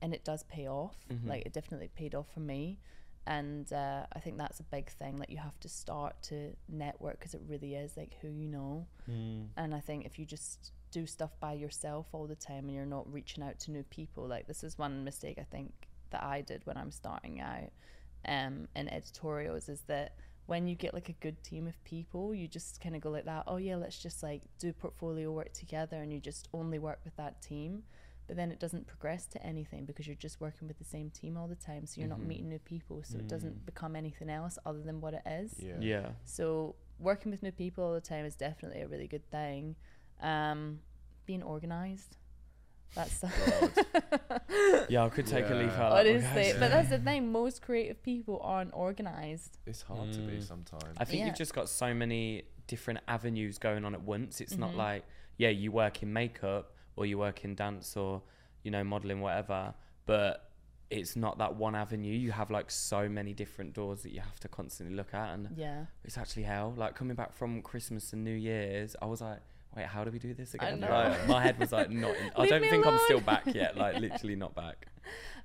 and it does pay off. Mhm. Like it definitely paid off for me and uh, I think that's a big thing. Like you have to start to network because it really is like who you know. And I think if you just do stuff by yourself all the time and you're not reaching out to new people, like this is one mistake I think that I did when I'm starting out um, in editorials is that when you get like a good team of people, you just kind of go like that. Oh yeah, let's just like do portfolio work together, and you just only work with that team. But then it doesn't progress to anything because you're just working with the same team all the time. So you're Mhm. not meeting new people. So it doesn't become anything else other than what it is. Yeah. Yeah. So working with new people all the time is definitely a really good thing. Um, being organized. That's Yeah, I could take a leaf Yeah. out. of that one, honestly, guys. but that's the thing. Most creative people aren't organized. It's hard to be Mm. sometimes. I think Yeah. you've just got so many different avenues going on at once. It's not Mhm. like, yeah, you work in makeup or you work in dance or, you know, modeling, whatever, but it's not that one avenue. You have like so many different doors that you have to constantly look at. And Yeah. it's actually hell. Like coming back from Christmas and New Year's, I was like, wait, how do we do this again? Like, my head was like not. In, I don't think I'm still back yet. Like literally not back.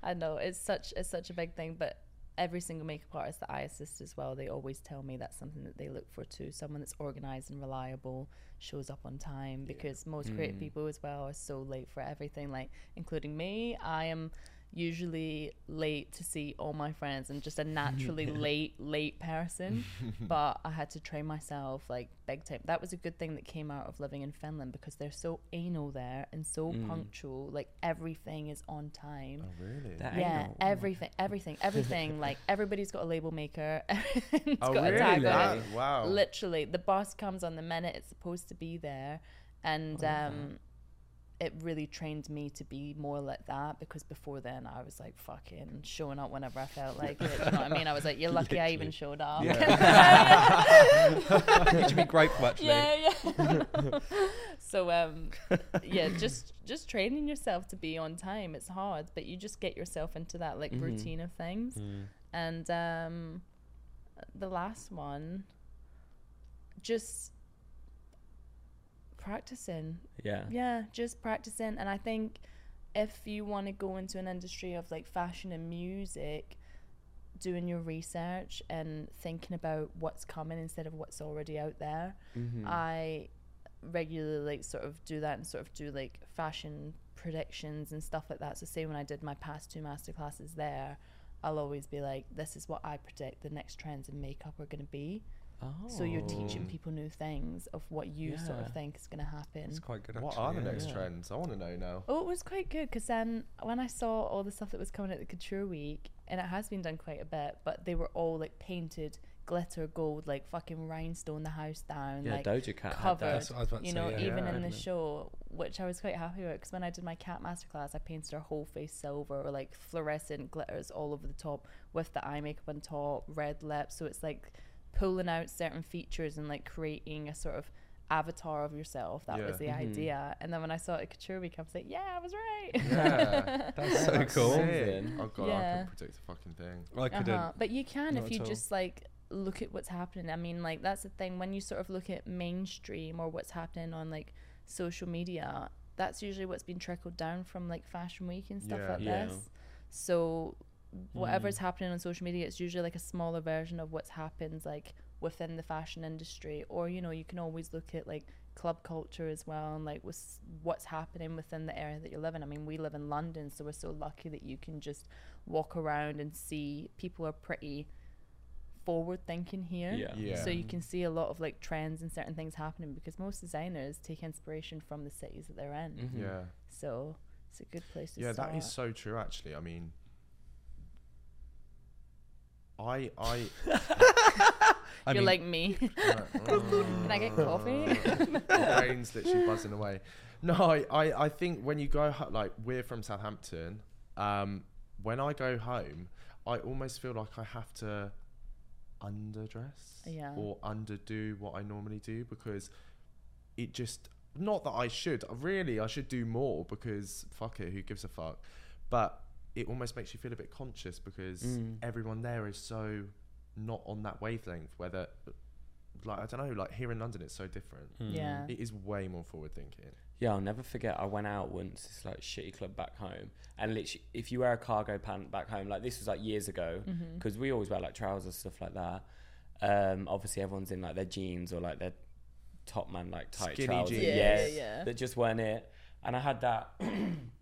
I know it's such it's such a big thing, but every single makeup artist that I assist as well, they always tell me that's something that they look for too. Someone that's organized and reliable, shows up on time. Because most creative Mm. people as well are so late for everything, like including me. I am usually late to see all my friends and just a naturally late late person but i had to train myself like big time that was a good thing that came out of living in finland because they're so anal there and so Mm. punctual like everything is on time Oh, really? That yeah, anal. everything, everything, everything. like everybody's got a label maker. Everything's oh, got really? a tag on That- it. wow. Literally, the bus comes on the minute it's supposed to be there, and Oh, um, it really trained me to be more like that because before then I was like fucking showing up whenever I felt like it. You know what I mean? I was like, you're lucky I even showed up. you should be grateful actually. yeah, yeah. so um, yeah, just just training yourself to be on time. It's hard, but you just get yourself into that like Mhm. routine of things. Mm. And um, the last one, just practicing. Yeah. Yeah, just practicing. And I think if you want to go into an industry of like fashion and music, doing your research and thinking about what's coming instead of what's already out there. Mhm. I regularly like sort of do that and sort of do like fashion predictions and stuff like that. So say when I did my past two master classes there, I'll always be like, this is what I predict the next trends in makeup are going to be. Oh. So you're teaching Oh. people new things of what you sort of think is going to happen. It's quite good. What actually, are the yeah. next Yeah. trends? I want to know now. Oh, it was quite good because then um, when I saw all the stuff that was coming at the Couture Week, and it has been done quite a bit, but they were all like painted glitter gold, like fucking rhinestone the house down, Yeah, like Doja Cat. had covered. that. That's what I was about to you say. know, yeah. even Yeah. in the Definitely. show, which I was quite happy with, because when I did my cat masterclass, I painted her whole face silver or like fluorescent glitters all over the top with the eye makeup on top, red lips. So it's like pulling out certain features and like creating a sort of avatar of yourself. That Yeah. was the Mhm. idea. And then when I saw it at Couture Week, I was like, yeah, I was right. Yeah. That's so That's cool. sick. Oh god, I Yeah. couldn't predict a fucking thing. I couldn't. Uh-huh. But you can Not if you just like look at what's happening. I mean, like that's the thing when you sort of look at mainstream or what's happening on like social media. That's usually what's been trickled down from like Fashion Week and stuff Yeah. like Yeah. this. So whatever's Mm. happening on social media, it's usually like a smaller version of what's happened like within the fashion industry. Or you know, you can always look at like club culture as well and like what's what's happening within the area that you live in. I mean, we live in London, so we're so lucky that you can just walk around and see people are pretty forward thinking here. Yeah. Yeah. So you can see a lot of like trends and certain things happening because most designers take inspiration from the cities that they're in. Mhm. Yeah. So it's a good place to Yeah, start. that is so true. Actually, I mean, I I. I You're mean, like me. Can I get coffee? My brain's literally buzzing away. No, I, I, I think when you go ho- like we're from Southampton, um, when I go home, I almost feel like I have to underdress Yeah. or underdo what I normally do because it just not that I should really I should do more because fuck it who gives a fuck but it almost makes you feel a bit conscious because Mm. everyone there is so not on that wavelength whether like I don't know like here in London it's so different mm. Yeah. it is way more forward thinking Yeah, I'll never forget. I went out once, this like shitty club back home, and literally, if you wear a cargo pant back home, like this was like years ago, Mm-hmm. because we always wear like trousers stuff like that. Um, obviously everyone's in like their jeans or like their Topman like tight Skinny trousers, jeans. Yeah, yeah, yeah, yeah. that just weren't it. And I had that.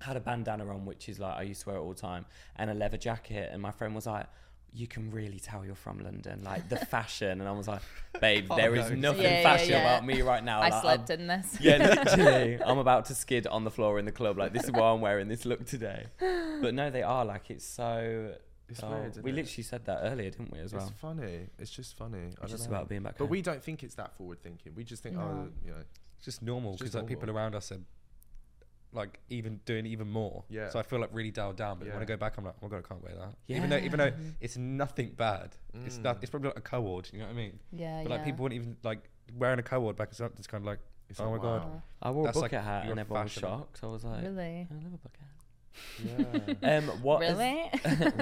had a bandana on, which is like I used to wear it all the time, and a leather jacket. And my friend was like, "You can really tell you're from London, like the fashion." And I was like, "Babe, Oh, there is nothing Yeah, yeah, fashion yeah. about me right now." I Like, I'm- slept in this. yeah, literally. I'm about to skid on the floor in the club. Like, this is why I'm wearing this look today. But no, they are. Like, it's so. it's oh, weird isn't we it? literally said that earlier, didn't we, as well? it's funny it's just funny I It's don't just know. about being back but home. we don't think it's that forward thinking we just think oh, No. oh you know It's just normal It's because just like people normal. around us are like even doing even more. Yeah. So I feel like really dialed down. But when I go back, I'm like, oh my god, I can't wear that. Even though even though it's nothing bad. It's Mm. not. It's probably like a co-ord. You know what I mean? Yeah, But yeah. like people wouldn't even like wearing a co-ord back. It's not- it's kind of like it's Oh like, my God. I wore That's a like bucket hat your and everyone was shocked. I was like, really? I love a bucket hat. yeah Um, what is- really?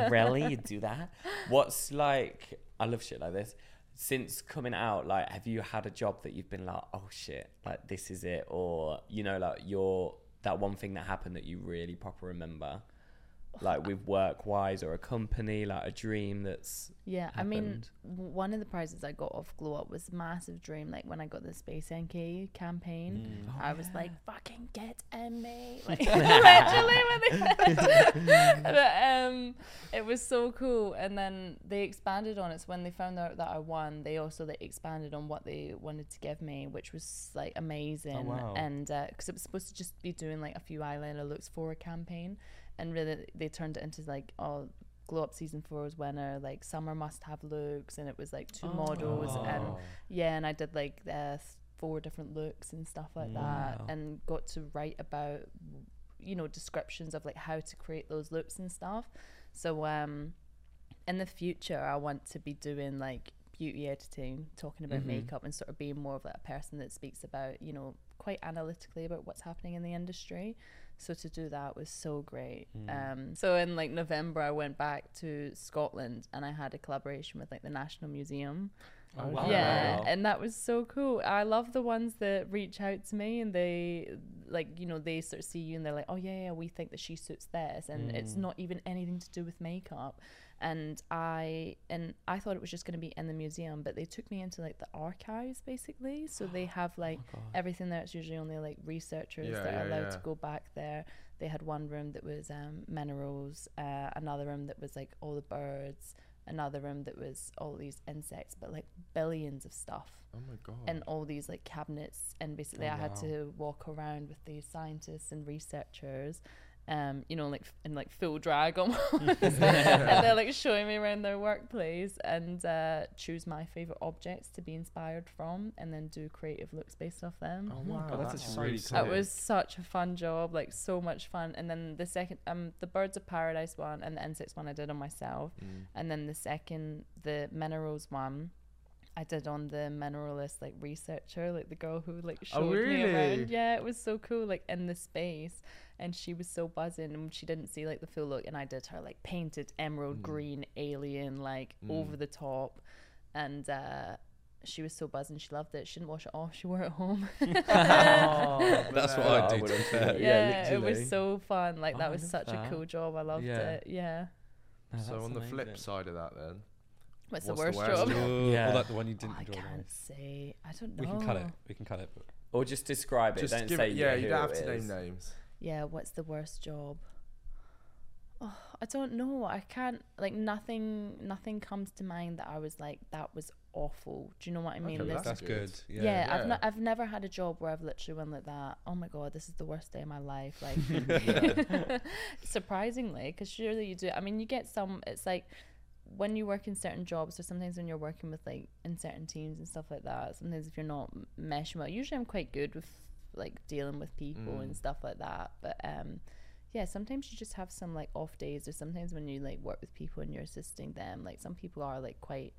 really? You do that? What's like, I love shit like this. since coming out, like, have you had a job that you've been like, oh shit, like this is it, or you know, like your that one thing that happened that you really proper remember, like with work wise or a company, like a dream that's Yeah, I mean, one of the prizes I got off Glow Up was massive dream. Like when I got the Space NK campaign, Mm. I was like, "Fucking get in me!" Like literally, when they but, um, it was so cool. And then they expanded on it. So when they found out that I won, they also like expanded on what they wanted to give me, which was like amazing. oh, wow. And because it was supposed to just be doing like a few eyeliner looks for a campaign, and really they turned it into like oh glow up season four four's winner like summer must have looks and it was like two models and Oh. yeah and i did like uh, four different looks and stuff like that and got to write about you know descriptions of like how to create those looks and stuff. So um in the future i want to be doing like beauty editing talking about Mhm. makeup and sort of being more of like a person that speaks about you know quite analytically about what's happening in the industry so to do that was so great um so in like november i went back to scotland and i had a collaboration with like the national museum Oh, wow. yeah, and that was so cool. I love the ones that reach out to me and they like you know they sort of see you and they're like, oh yeah, yeah, we think that she suits this, and it's not even anything to do with makeup. And I and I thought it was just going to be in the museum, but they took me into like the archives basically. So they have like everything there. It's usually only like researchers Yeah, that are yeah, allowed to go back there. They had one room that was um, minerals, uh, another room that was like all the birds, another room that was all these insects, but like billions of stuff Oh my god. and all these like cabinets. And basically, Oh, I had to walk around with these scientists and researchers. Um, you know, like f- in like full drag almost, and they're like showing me around their workplace and uh, choose my favorite objects to be inspired from, and then do creative looks based off them. oh wow, God, that's that's so really sick. It was such a fun job, like so much fun. And then the second, um, the Birds of Paradise one and the insects one I did on myself, Mm. and then the second, the minerals one, I did on the mineralist like researcher, like the girl who like Oh, showed me around. Yeah, it was so cool, like in the space, and she was so buzzing, and she didn't see like the full look, and I did her like painted emerald Mm. green alien, like Mm. over the top, and. uh she was so buzzing. She loved it. She didn't wash it off. She wore it home. Oh, That's what. I I do. To would've be thought- fair. Yeah, yeah, it was so fun. Like Oh, that I was love such a cool job. I loved Yeah. it. Yeah. No, So that's on the flip side of that, then, What's, What's the the worst worst job? job? Yeah. Or like the one you Oh, didn't I enjoy. the can't most. say. I don't know. We can cut it. We can cut it. But Or just describe it. just don't give say it, yeah, who you don't have it to name is. names. Yeah. What's the worst job? Oh, I don't know. I can't. Like nothing. Nothing comes to mind that I was like that was awful. Do you know what I mean? Okay, This- that's good. good. yeah, Yeah. I've Yeah. not, I've never had a job where I've literally went like that. Oh my god, this is the worst day of my life. Like, surprisingly, because surely you do. I mean, you get some. It's like when you work in certain jobs, or sometimes when you're working with like in certain teams and stuff like that. Sometimes if you're not meshing well, usually I'm quite good with like dealing with people and Mm. stuff like that. But um, yeah, sometimes you just have some like off days, or sometimes when you like work with people and you're assisting them, like some people are like quite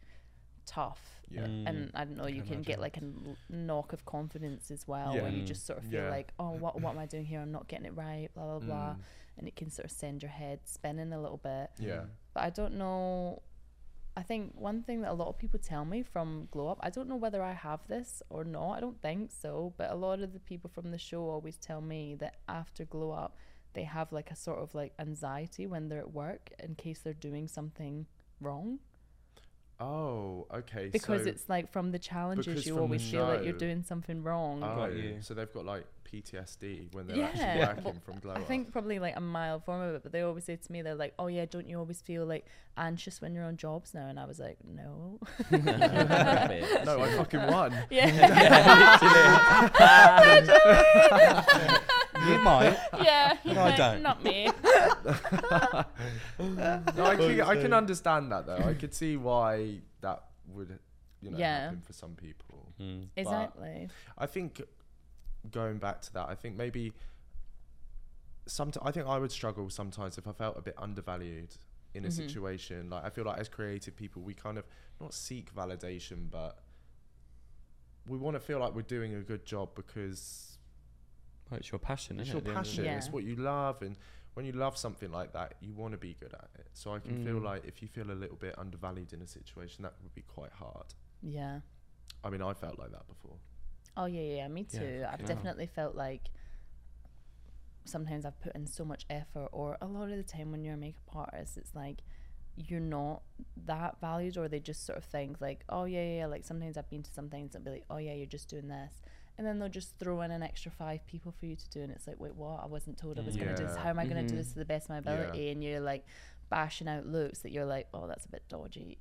tough Yeah. Mm. and I don't know, you can can get like a n- knock of confidence as well, where you just sort of feel Yeah. like, oh, what what am I doing here? I'm not getting it right, blah blah blah, Mm. and it can sort of send your head spinning a little bit. Yeah. But I don't know. I think one thing that a lot of people tell me from Glow Up, I don't know whether I have this or not. I don't think so, but a lot of the people from the show always tell me that after Glow Up, they have like a sort of like anxiety when they're at work in case they're doing something wrong Oh, okay. because so, it's like from the challenges you from always feel like you're doing something wrong oh, Got you. so they've got like PTSD when they're Yeah, actually well, working from glow I up. think probably like a mild form of it, but they always say to me, they're like, "Oh yeah, don't you always feel like anxious when you're on jobs now?" And I was like, "No." no, I fucking won. yeah, you might. yeah. No, I don't. Not me. No, I can, I can understand that though. I could see why that would, you know, Yeah. happen for some people. Mm. Exactly. I think going back to that, I think maybe sometimes I think I would struggle sometimes if I felt a bit undervalued in a Mhm. situation. Like I feel like as creative people, we kind of not seek validation, but we want to feel like we're doing a good job because Well, it's your passion, it's isn't your it, at the end of the passion. Yeah. it's what you love, and when you love something like that, you want to be good at it. So I can feel Mm. like if you feel a little bit undervalued in a situation, that would be quite hard. Yeah. I mean, I felt like that before. Oh yeah, yeah, me Yeah, too. I've yeah. definitely felt like sometimes I've put in so much effort, or a lot of the time when you're a makeup artist, it's like you're not that valued, or they just sort of think like, oh yeah, yeah. yeah. Like sometimes I've been to some things and be like, oh yeah, you're just doing this, and then they'll just throw in an extra five people for you to do, and it's like, wait, what? I wasn't told I was gonna do this. How am I gonna do Mhm. this to the best of my Yeah. ability? And you're like bashing out looks that you're like, oh, that's a bit dodgy.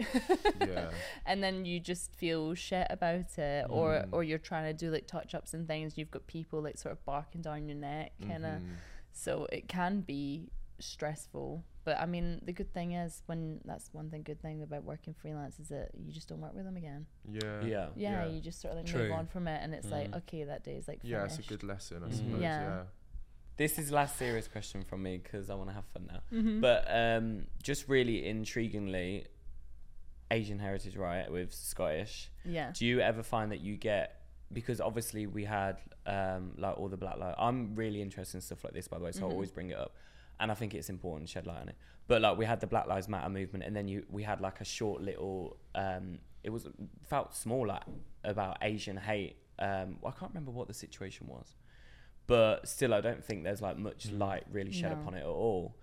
Yeah. and then you just feel shit about it or Mm. or you're trying to do like touch ups and things you've got people like sort of barking down your neck kind of Mhm. so it can be stressful but i mean the good thing is when that's one thing good thing about working freelance is that you just don't work with them again Yeah. Yeah. yeah, Yeah. you just sort of like True. move on from it and it's like Mm. okay that day is like Yeah, it's a good lesson, I Mhm. suppose. Yeah. Yeah. This is last serious question from me because I want to have fun now. Mhm. But um, just really intriguingly, Asian heritage, right, with Scottish. yeah Do you ever find that you get because obviously we had um, like all the black light. I'm really interested in stuff like this, by the way, so I Mhm. always bring it up, and I think it's important to shed light on it. But like we had the Black Lives Matter movement, and then you we had like a short little. Um, it was felt small like about Asian hate. Um, I can't remember what the situation was, but still, I don't think there's like much Mm. light really shed No. upon it at all.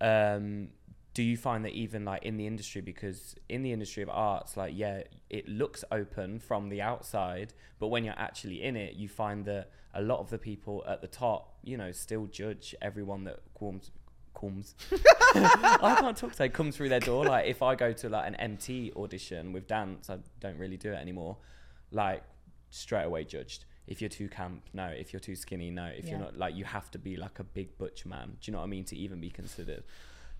Um, do you find that even like in the industry because in the industry of arts like yeah it looks open from the outside but when you're actually in it you find that a lot of the people at the top you know still judge everyone that comes comes I can't talk today. Comes through their door. Like if I go to like an MT audition with dance I don't really do it anymore. Like straight away judged. If you're too camp no. If you're too skinny no. If you're not like you have to be like a big butch man. Do you know what I mean? To even be considered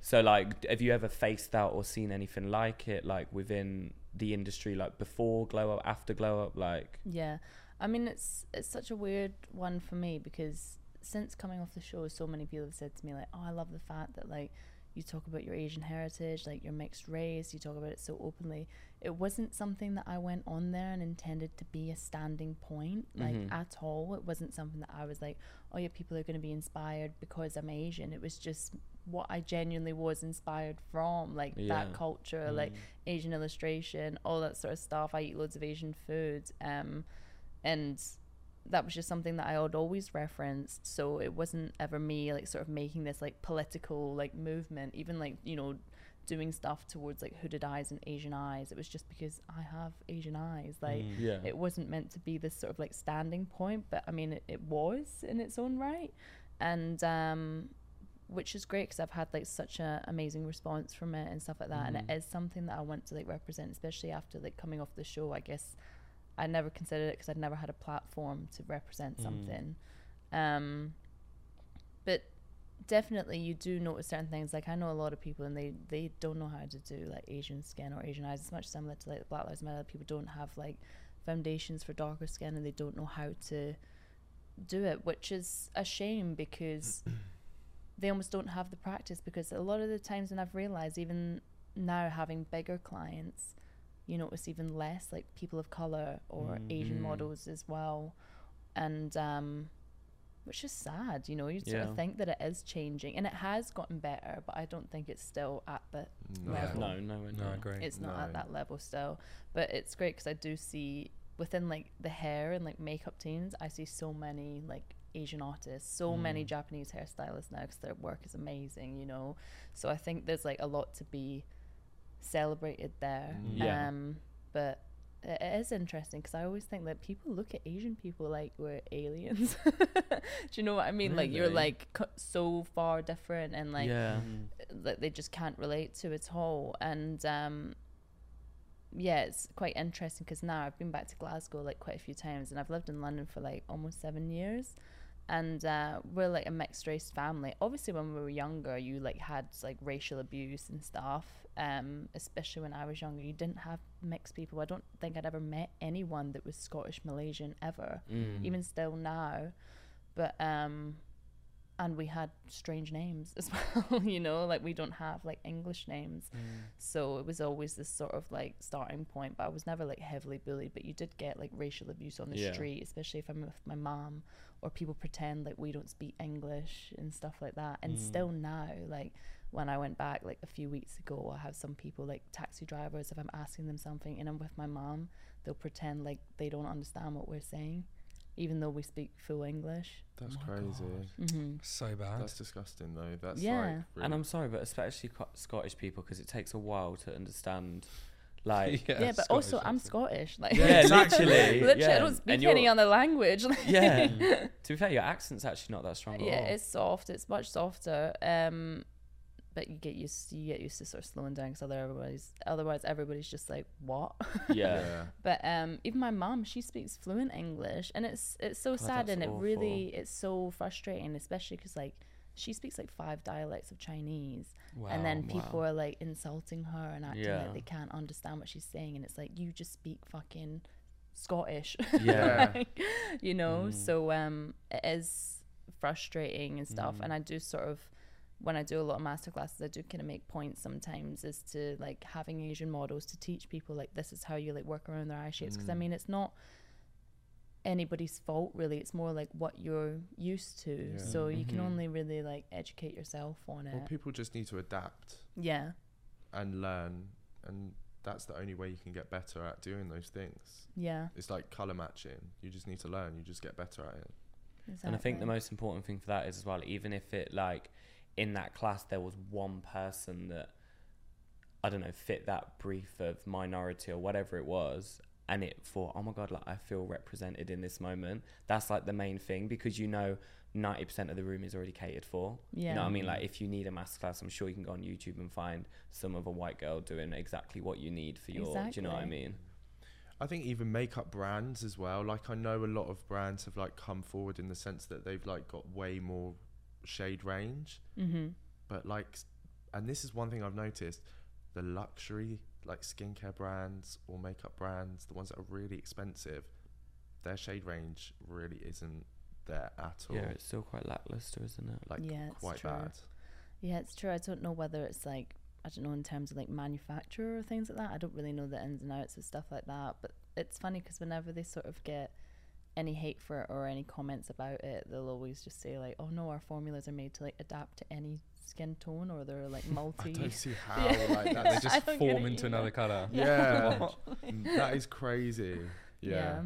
so like have you ever faced that or seen anything like it like within the industry like before glow up after glow up like Yeah, I mean it's it's such a weird one for me because since coming off the show, so many people have said to me like, "Oh, I love the fact that like you talk about your Asian heritage, like your mixed race, you talk about it so openly." It wasn't something that I went on there and intended to be a standing point, like Mhm. at all. It wasn't something that I was like, "Oh yeah, people are going to be inspired because I'm Asian." It was just what I genuinely was inspired from, like Yeah. that culture, like Asian illustration, all that sort of stuff. I eat loads of Asian food, um, and that was just something that I had always referenced. So it wasn't ever me like sort of making this like political like movement, even like you know doing stuff towards like hooded eyes and Asian eyes. It was just because I have Asian eyes, like. Mm. yeah It wasn't meant to be this sort of like standing point, but I mean, it, it was in its own right. And um, which is great because I've had like such an amazing response from it and stuff like that. And it is something that I want to like represent, especially after like coming off the show. I guess I never considered it because I'd never had a platform to represent Mm. something. Um, but definitely you do notice certain things. Like I know a lot of people and they they don't know how to do like Asian skin or Asian eyes. It's much similar to like Black Lives Matter. People don't have like foundations for darker skin and they don't know how to do it, which is a shame because they almost don't have the practice. Because a lot of the times when I've realized, even now having bigger clients, you notice even less like people of color or Asian Mm. models as well, and um, which is sad. You know, you sort Yeah. of think that it is changing, and it has gotten better, but I don't think it's still at the No. level no no no, No, I agree. it's not No. at that level still but it's great because i do see within like the hair and like makeup teams i see so many like asian artists so many Mm. japanese hairstylists now because their work is amazing you know so i think there's like a lot to be celebrated there Mm. Yeah. um but it it is interesting because I always think that people look at Asian people like we're aliens. Do you know what I mean? Like you're like co- so far different and like yeah that they just can't relate to at all. And um, yeah, it's quite interesting because now I've been back to Glasgow like quite a few times, and I've lived in London for like almost seven years. And uh, we're like a mixed race family. Obviously, when we were younger, you like had like racial abuse and stuff. Um, especially when I was younger, you didn't have mixed people. I don't think I'd ever met anyone that was Scottish Malaysian ever Mm. even still now. But um and we had strange names as well, you know, like we don't have like English names. So it was always this sort of like starting point, but I was never like heavily bullied, but you did get like racial abuse on the Yeah. street, especially if I'm with my mom or people pretend like we don't speak English and stuff like that. And Mm. still now, like when I went back like a few weeks ago, I have some people like taxi drivers. If I'm asking them something and I'm with my mom, they'll pretend like they don't understand what we're saying, even though we speak full English. That's Oh my crazy. hmm So bad. That's disgusting, though. That's Yeah. like. And I'm sorry, but especially co- Scottish people, because it takes a while to understand. Like, Yeah, but Scottish also I'm. Scottish. Like, Yeah, exactly. literally, yeah. I don't speak any other language. Yeah. to be fair, your accent's actually not that strong at yeah, all. it's soft. It's much softer. Um, but you get used you get used to sort of slowing down because otherwise otherwise everybody's just like what. yeah. but um, even my mom, she speaks fluent English, and it's it's so God, sad that's and it really it's so frustrating, especially because like she speaks like five dialects of Chinese, and then Wow. people are like insulting her and acting Yeah. like they can't understand what she's saying, and it's like you just speak fucking Scottish. Yeah. Like, you know Mm. so um it is frustrating and stuff Mm. and i do sort of when i do a lot of master classes i do kind of make points sometimes as to like having asian models to teach people like this is how you like work around their eye shapes because i Mm. mean it's not anybody's fault really it's more like what you're used to Yeah. so you can Mhm. only really like educate yourself on it Well, people just need to adapt yeah and learn, and that's the only way you can get better at doing those things. yeah It's like color matching. You just need to learn. You just get better at it. exactly. And I think the most important thing for that is as well, even if it like in that class there was one person that I don't know fit that brief of minority or whatever it was, and it thought, oh my god, like I feel represented in this moment. That's like the main thing because you know ninety percent of the room is already catered for. yeah You know what I mean? Like if you need a masterclass, I'm sure you can go on YouTube and find some of a white girl doing exactly what you need for your. Do you know what I mean? I think even makeup brands as well. Like I know a lot of brands have like come forward in the sense that they've like got way more shade range, mm-hmm but like, and this is one thing I've noticed: the luxury like skincare brands or makeup brands, the ones that are really expensive, their shade range really isn't there at all. Yeah, it's still quite lackluster, isn't it? like Yeah, it's quite true. bad. Yeah, it's true. I don't know whether it's like I don't know in terms of like manufacturer or things like that. I don't really know the ins and outs of stuff like that. But it's funny because whenever they sort of get any hate for it or any comments about it, they'll always just say like, "Oh no, our formulas are made to like adapt to any skin tone, or they're like multi." I multi." don't see how Yeah. like They just form into either. another colour. yeah, that is crazy. Yeah.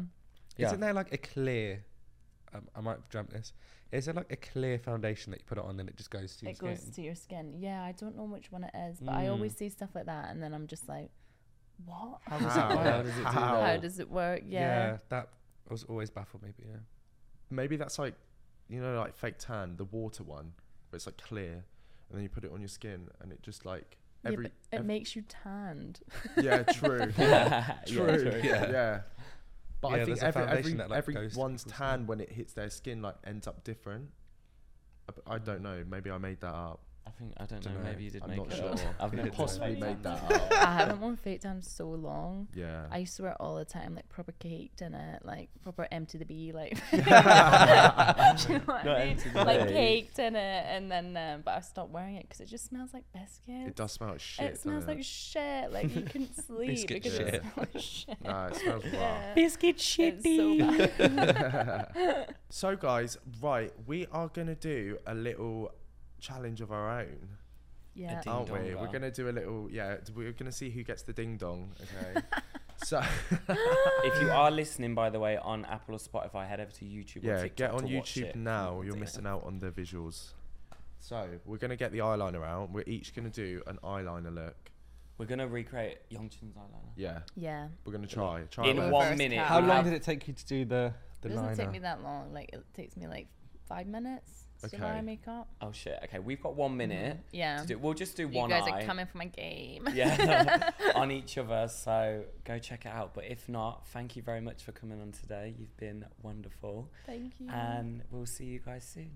Yeah. Isn't there like a clear? Um, I might have dreamt this. Is there like a clear foundation that you put it on and then it just goes to your It skin? It goes to your skin. Yeah, I don't know which one it is, but I Mm. always see stuff like that, and then I'm just like, "What? How does How? it work? How does it do How? How does it work?" Yeah. that was always baffled me. But yeah. Maybe that's like, you know, like fake tan, the water one, where it's like clear, and then you put it on your skin, and it just like Yeah, every. but it ev- makes you tanned. yeah, true. yeah, true. true. Yeah. Yeah. But Yeah, I think every, foundation every, that, like, everyone's tan when it hits their skin like ends up different. I- I don't know. Maybe I made that up. I think I don't know. Dunno. Maybe you did I'm make not it sure. I've Yeah, never Possibly made made that. that up. I haven't worn fake tan so long. Yeah. I used to wear it all the time, like proper caked in it, like proper M to the B, like. You know what Not I mean? M to the Like B. caked in it, and then um, but I stopped wearing it because it just smells like biscuits. it does smell like shit. It smells doesn't like shit. Like you couldn't sleep Biscuit because shit. it smells like shit. Nah, it smells rough. Yeah. Biscuit It's so. So, guys, right, we are gonna do a little challenge of our own, yeah. aren't we? We're gonna do a little, yeah. We're gonna see who gets the ding dong. Okay. so, if you are listening, by the way, on Apple or Spotify, head over to YouTube. or yeah, TikTok get on to watch YouTube it. now. You're Yeah. missing out on the visuals. So, we're gonna get the eyeliner out. We're each gonna do an eyeliner look. We're gonna recreate Yong Chin's eyeliner. Yeah, Yeah. we're gonna try. Try In it. one minute. How long did it take you to do the the It doesn't liner? take me that long. Like it takes me like five minutes to do my Okay. makeup. Oh shit. Okay, we've got one mm-hmm. minute. Yeah. To do, we'll just do You one guys eye. are coming for my game. yeah, on each of us. So go check it out. But if not, thank you very much for coming on today. You've been wonderful, Thank you. and we'll see you guys soon.